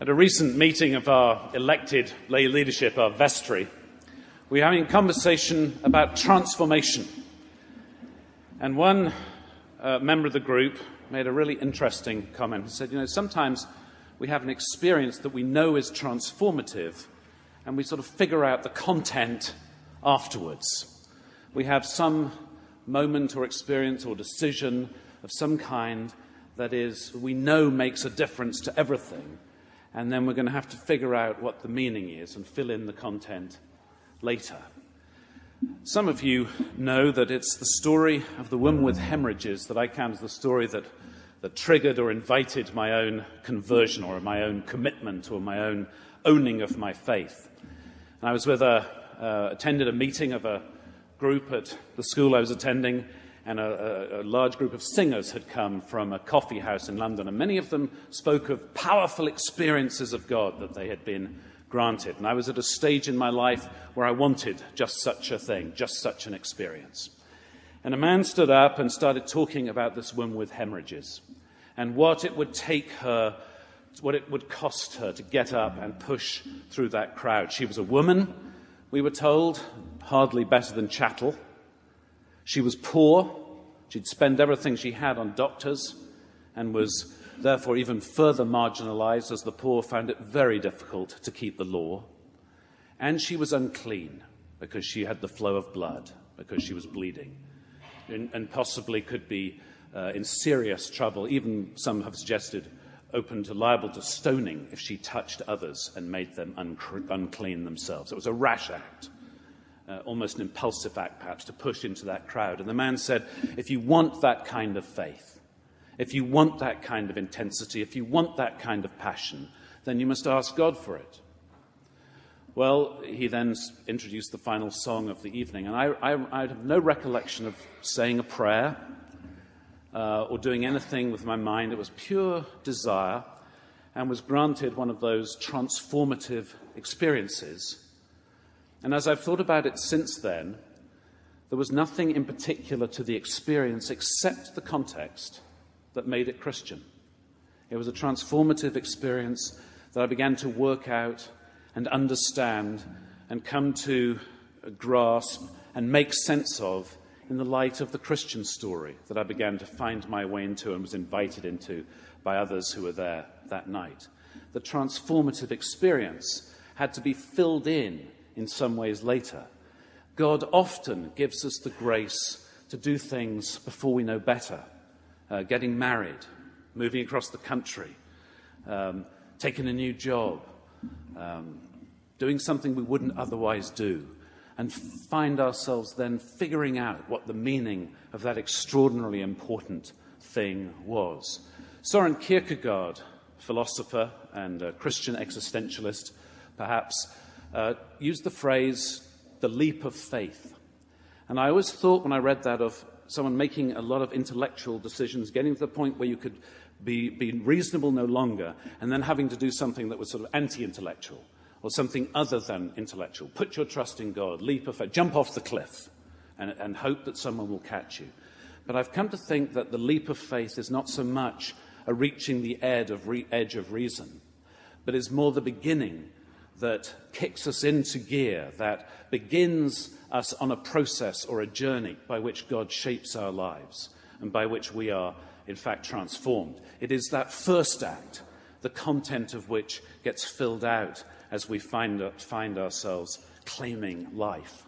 At a recent meeting of our elected lay leadership, our vestry, we were having a conversation about transformation. And one uh, member of the group made a really interesting comment. He said, You know, sometimes we have an experience that we know is transformative, and we sort of figure out the content afterwards. We have some moment or experience or decision of some kind that is, we know makes a difference to everything and then we're going to have to figure out what the meaning is and fill in the content later. Some of you know that it's the story of the woman with hemorrhages that I count as the story that, that triggered or invited my own conversion or my own commitment or my own owning of my faith. And I was with a, uh, attended a meeting of a group at the school I was attending, and a, a, a, large group of singers had come from a coffee house in London, and many of them spoke of powerful experiences of God that they had been granted. And I was at a stage in my life where I wanted just such a thing, just such an experience. And a man stood up and started talking about this woman with hemorrhages and what it would take her, what it would cost her to get up and push through that crowd. She was a woman, we were told, hardly better than chattel. She was poor. She'd spent everything she had on doctors and was therefore even further marginalized as the poor found it very difficult to keep the law. And she was unclean because she had the flow of blood, because she was bleeding, and, and possibly could be uh, in serious trouble. Even some have suggested open to liable to stoning if she touched others and made them unclean themselves. It was a rash act uh, almost an impulsive act, perhaps, to push into that crowd. And the man said, If you want that kind of faith, if you want that kind of intensity, if you want that kind of passion, then you must ask God for it. Well, he then introduced the final song of the evening, and I, I, I have no recollection of saying a prayer uh, or doing anything with my mind. It was pure desire and was granted one of those transformative experiences and as I've thought about it since then, there was nothing in particular to the experience except the context that made it Christian. It was a transformative experience that I began to work out and understand and come to grasp and make sense of in the light of the Christian story that I began to find my way into and was invited into by others who were there that night. The transformative experience had to be filled in in some ways later. God often gives us the grace to do things before we know better. Uh, getting married, moving across the country, um, taking a new job, um, doing something we wouldn't otherwise do, and find ourselves then figuring out what the meaning of that extraordinarily important thing was. Soren Kierkegaard, philosopher and Christian existentialist, perhaps, uh, used the phrase the leap of faith. And I always thought when I read that of someone making a lot of intellectual decisions, getting to the point where you could be, be reasonable no longer, and then having to do something that was sort of anti intellectual or something other than intellectual. Put your trust in God, leap of faith, jump off the cliff, and, and hope that someone will catch you. But I've come to think that the leap of faith is not so much a reaching the edge of, re- edge of reason, but is more the beginning that kicks us into gear, that begins us on a process or a journey by which God shapes our lives and by which we are, in fact, transformed. It is that first act, the content of which gets filled out as we find, find ourselves claiming life.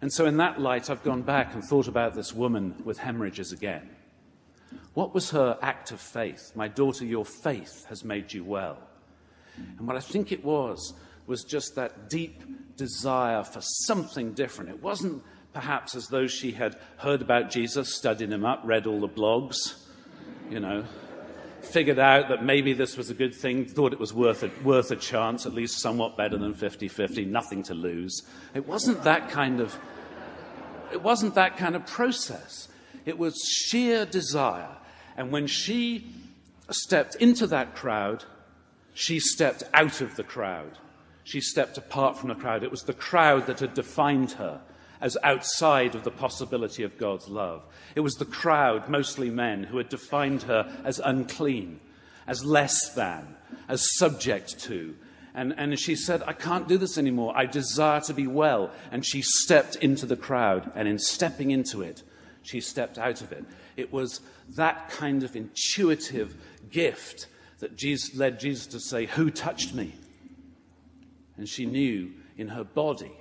And so, in that light, I've gone back and thought about this woman with hemorrhages again. What was her act of faith? My daughter, your faith has made you well. And what I think it was was just that deep desire for something different. It wasn't perhaps as though she had heard about Jesus, studied him up, read all the blogs, you know, figured out that maybe this was a good thing, thought it was worth a, worth a chance, at least somewhat better than 50 50, nothing to lose. It wasn't that kind of. It wasn't that kind of process. It was sheer desire. And when she stepped into that crowd, she stepped out of the crowd she stepped apart from the crowd. It was the crowd that had defined her as outside of the possibility of God's love. It was the crowd, mostly men, who had defined her as unclean as less than, as subject to. And, and she said, I can't do this anymore. I desire to be well. And she stepped into the crowd, and in stepping into it, she stepped out of it. It was that kind of intuitive gift that Jesus, led Jesus to say, Who touched me? And she knew in her body,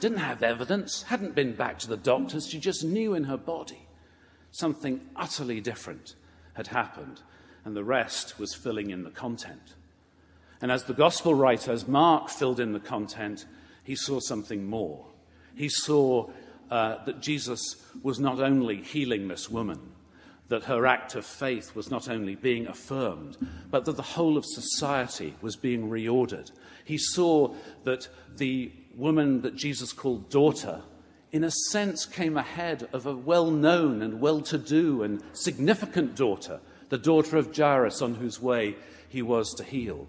didn't have evidence, hadn't been back to the doctors, she just knew in her body. Something utterly different had happened, and the rest was filling in the content. And as the gospel writer, as Mark filled in the content, he saw something more. He saw uh, that Jesus was not only healing this woman, that her act of faith was not only being affirmed, but that the whole of society was being reordered. He saw that the woman that Jesus called daughter, in a sense, came ahead of a well known and well to do and significant daughter, the daughter of Jairus, on whose way he was to heal.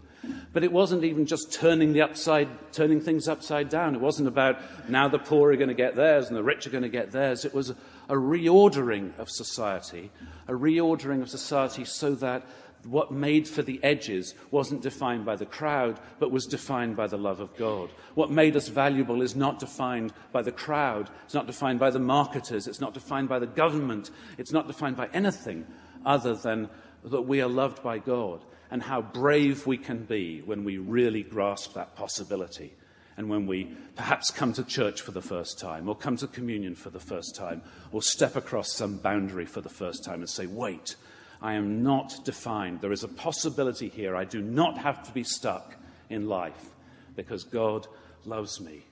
But it wasn't even just turning, the upside, turning things upside down. It wasn't about now the poor are going to get theirs and the rich are going to get theirs. It was a, a reordering of society, a reordering of society so that what made for the edges wasn't defined by the crowd, but was defined by the love of God. What made us valuable is not defined by the crowd, it's not defined by the marketers, it's not defined by the government, it's not defined by anything other than that we are loved by God and how brave we can be when we really grasp that possibility and when we perhaps come to church for the first time or come to communion for the first time or step across some boundary for the first time and say, wait, I am not defined. There is a possibility here. I do not have to be stuck in life because God loves me.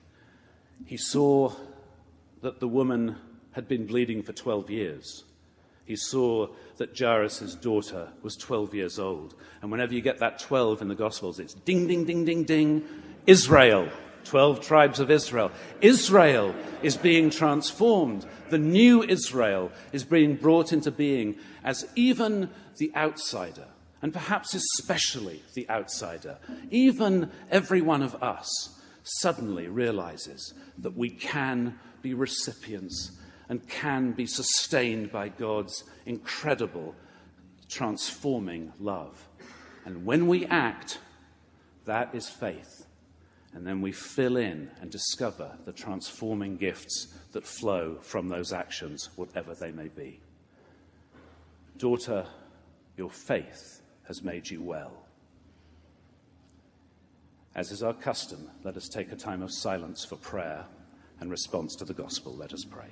He saw that the woman had been bleeding for 12 years. He saw that Jairus' daughter was 12 years old. And whenever you get that 12 in the Gospels, it's ding, ding, ding, ding, ding, Israel. 12 tribes of Israel. Israel is being transformed. The new Israel is being brought into being as even the outsider, and perhaps especially the outsider, even every one of us suddenly realizes that we can be recipients and can be sustained by God's incredible, transforming love. And when we act, that is faith. And then we fill in and discover the transforming gifts that flow from those actions, whatever they may be. Daughter, your faith has made you well. As is our custom, let us take a time of silence for prayer and response to the gospel. Let us pray.